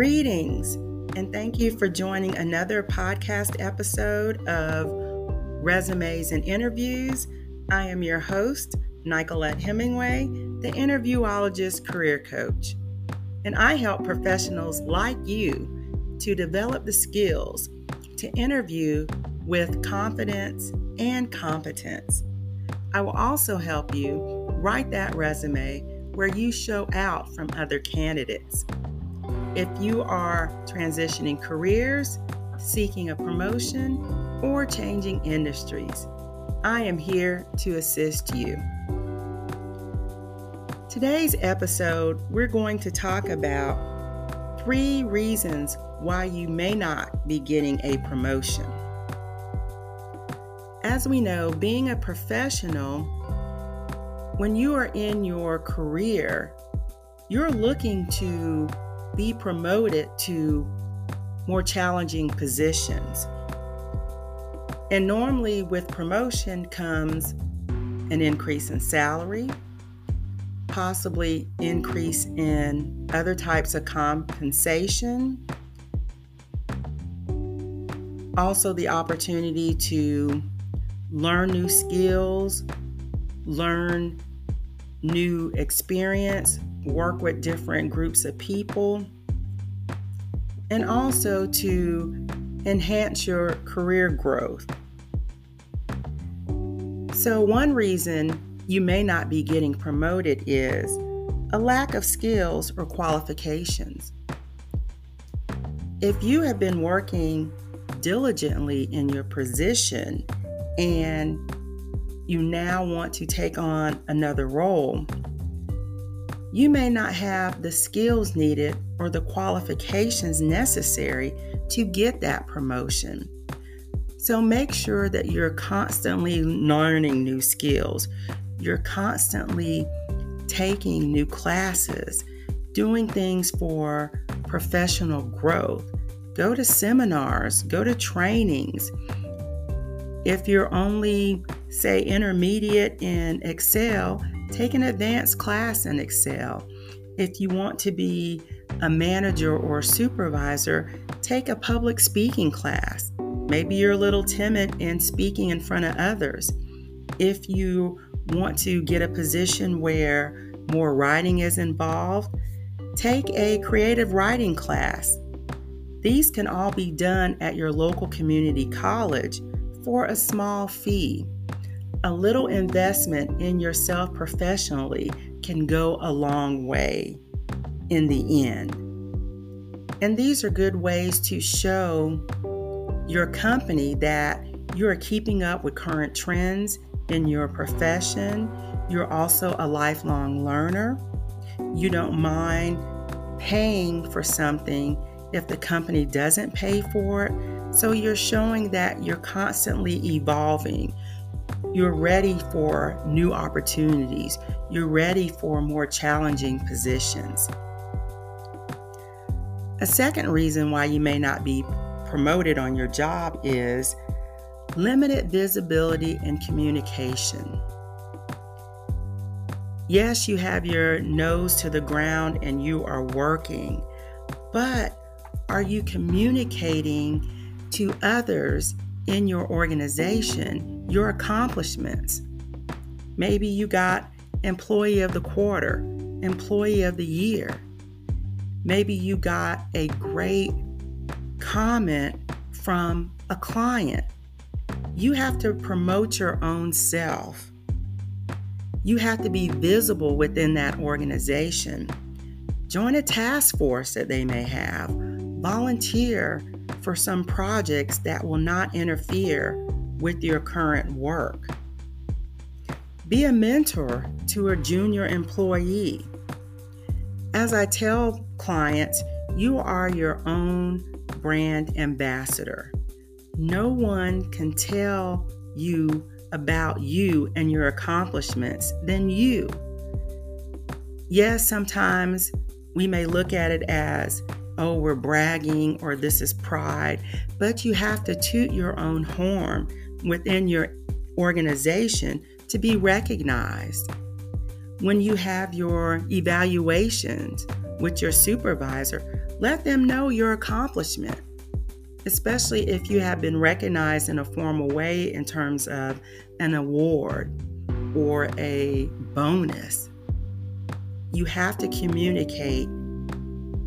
Greetings, and thank you for joining another podcast episode of Resumes and Interviews. I am your host, Nicolette Hemingway, the interviewologist career coach. And I help professionals like you to develop the skills to interview with confidence and competence. I will also help you write that resume where you show out from other candidates. If you are transitioning careers, seeking a promotion, or changing industries, I am here to assist you. Today's episode, we're going to talk about three reasons why you may not be getting a promotion. As we know, being a professional, when you are in your career, you're looking to be promoted to more challenging positions. And normally, with promotion comes an increase in salary, possibly increase in other types of compensation, also the opportunity to learn new skills, learn new experience, work with different groups of people, and also to enhance your career growth. So, one reason you may not be getting promoted is a lack of skills or qualifications. If you have been working diligently in your position and you now want to take on another role, you may not have the skills needed or the qualifications necessary to get that promotion. So make sure that you're constantly learning new skills. You're constantly taking new classes, doing things for professional growth. Go to seminars, go to trainings. If you're only, say, intermediate in Excel, take an advanced class in Excel. If you want to be a manager or supervisor, take a public speaking class. Maybe you're a little timid in speaking in front of others. If you want to get a position where more writing is involved, take a creative writing class. These can all be done at your local community college for a small fee. A little investment in yourself professionally can go a long way in the end. And these are good ways to show your company that you are keeping up with current trends in your profession. You're also a lifelong learner. You don't mind paying for something if the company doesn't pay for it. So you're showing that you're constantly evolving. You're ready for new opportunities. You're ready for more challenging positions. A second reason why you may not be promoted on your job is limited visibility and communication. Yes, you have your nose to the ground and you are working, but are you communicating to others in your organization your accomplishments. Maybe you got employee of the quarter, employee of the year. Maybe you got a great comment from a client. You have to promote your own self. You have to be visible within that organization. Join a task force that they may have. Volunteer for some projects that will not interfere with your current work. Be a mentor to a junior employee. As I tell clients, you are your own brand ambassador. No one can tell you about you and your accomplishments than you. Yes, sometimes we may look at it as oh, we're bragging or this is pride, but you have to toot your own horn within your organization to be recognized. When you have your evaluations with your supervisor, let them know your accomplishment, especially if you have been recognized in a formal way in terms of an award or a bonus. You have to communicate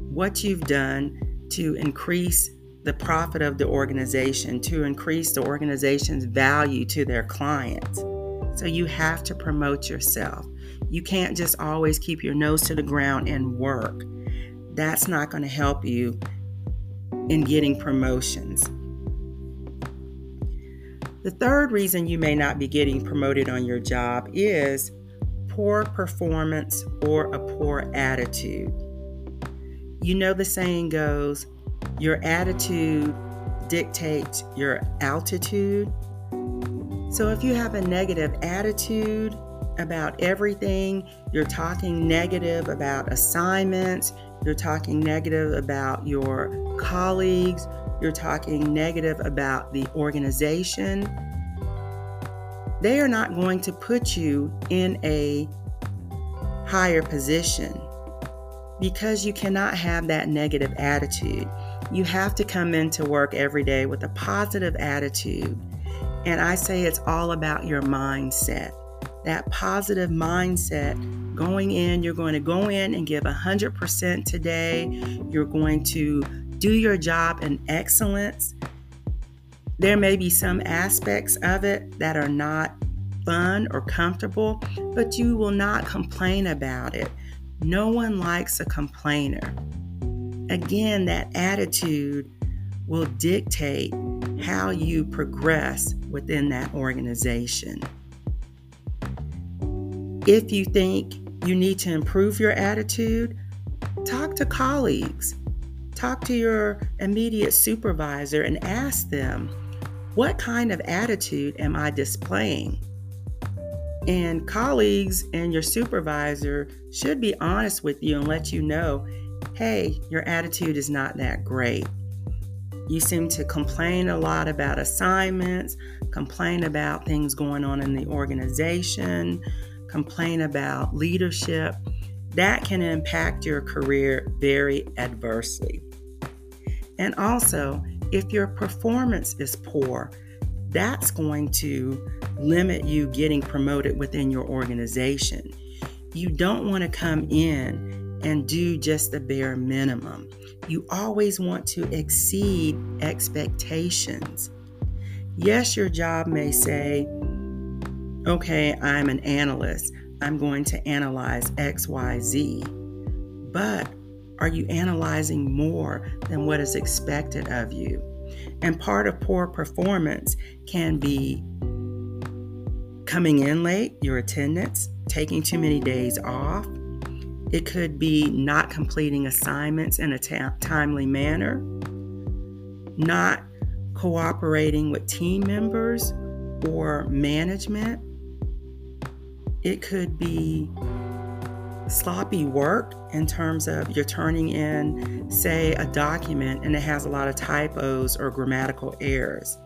what you've done to increase the profit of the organization, to increase the organization's value to their clients. So you have to promote yourself. You can't just always keep your nose to the ground and work. That's not going to help you in getting promotions. The third reason you may not be getting promoted on your job is poor performance or a poor attitude. You know, the saying goes, your attitude dictates your altitude. So if you have a negative attitude about everything, you're talking negative about assignments, you're talking negative about your colleagues, you're talking negative about the organization, they are not going to put you in a higher position because you cannot have that negative attitude. You have to come into work every day with a positive attitude. And I say it's all about your mindset. That positive mindset going in, you're going to go in and give 100% today. You're going to do your job in excellence. There may be some aspects of it that are not fun or comfortable, but you will not complain about it. No one likes a complainer. Again, that attitude will dictate how you progress within that organization. If you think you need to improve your attitude, talk to colleagues, talk to your immediate supervisor, and ask them, What kind of attitude am I displaying? And colleagues and your supervisor should be honest with you and let you know hey, your attitude is not that great. You seem to complain a lot about assignments, complain about things going on in the organization, complain about leadership. That can impact your career very adversely. And also, if your performance is poor, that's going to limit you getting promoted within your organization. You don't want to come in and do just the bare minimum. You always want to exceed expectations. Yes, your job may say, okay, I'm an analyst. I'm going to analyze XYZ. But are you analyzing more than what is expected of you? And part of poor performance can be coming in late, your attendance, taking too many days off. It could be not completing assignments in a timely manner, not cooperating with team members or management. It could be sloppy work in terms of you're turning in, say, a document and it has a lot of typos or grammatical errors.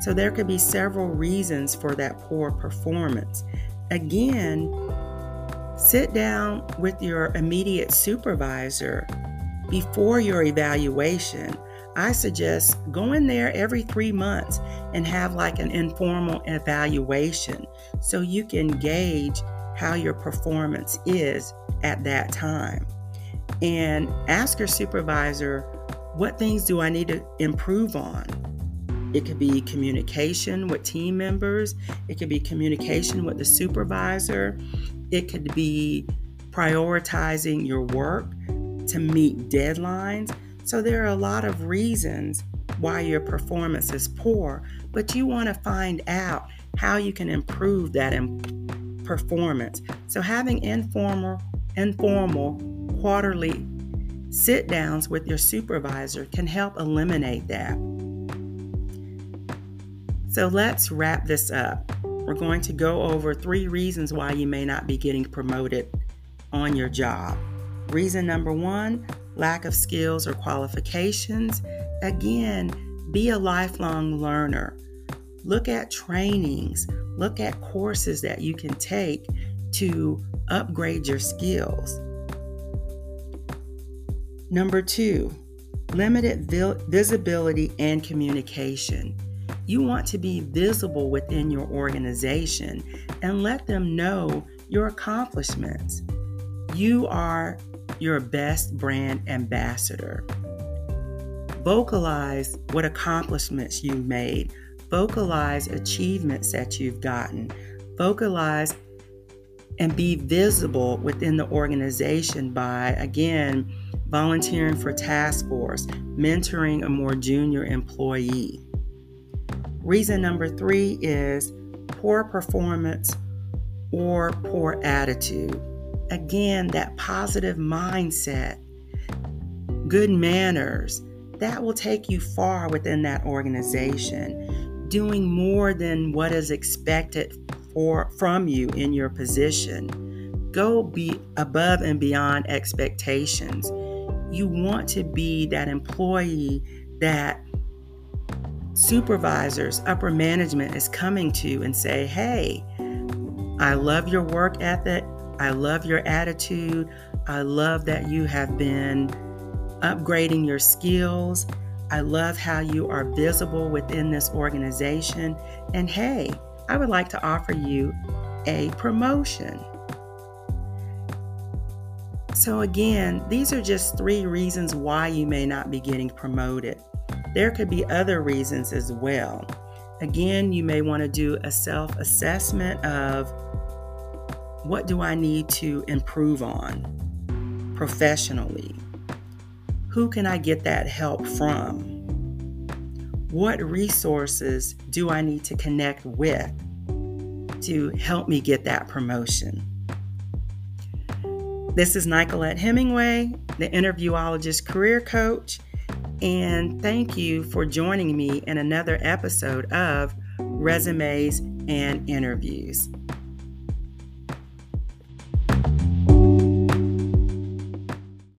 So there could be several reasons for that poor performance. Again, sit down with your immediate supervisor before your evaluation. I suggest go in there every three months and have like an informal evaluation so you can gauge how your performance is at that time. And ask your supervisor, what things do I need to improve on? It could be communication with team members, it could be communication with the supervisor, it could be prioritizing your work to meet deadlines. So, there are a lot of reasons why your performance is poor, but you want to find out how you can improve that performance. So having informal informal quarterly sit downs with your supervisor can help eliminate that. So let's wrap this up. We're going to go over three reasons why you may not be getting promoted on your job. Reason number one lack of skills or qualifications. Again, be a lifelong learner. Look at trainings, look at courses that you can take to upgrade your skills. Number two, limited visibility and communication. You want to be visible within your organization and let them know your accomplishments. You are your best brand ambassador. Vocalize what accomplishments you made. Vocalize achievements that you've gotten. Vocalize and be visible within the organization by, again, volunteering for task force, mentoring a more junior employee. Reason number three is poor performance or poor attitude. Again, that positive mindset, good manners, that will take you far within that organization. Doing more than what is expected for from you in your position. Go be above and beyond expectations. You want to be that employee that supervisors, upper management is coming to and say, "Hey, I love your work ethic. I love your attitude. I love that you have been upgrading your skills. I love how you are visible within this organization. And hey, I would like to offer you a promotion. So, again, these are just three reasons why you may not be getting promoted. There could be other reasons as well. Again, you may want to do a self assessment of what do I need to improve on professionally? Who can I get that help from? What resources do I need to connect with to help me get that promotion? This is Nicolette Hemingway, the interviewologist career coach, and thank you for joining me in another episode of Resumes and Interviews.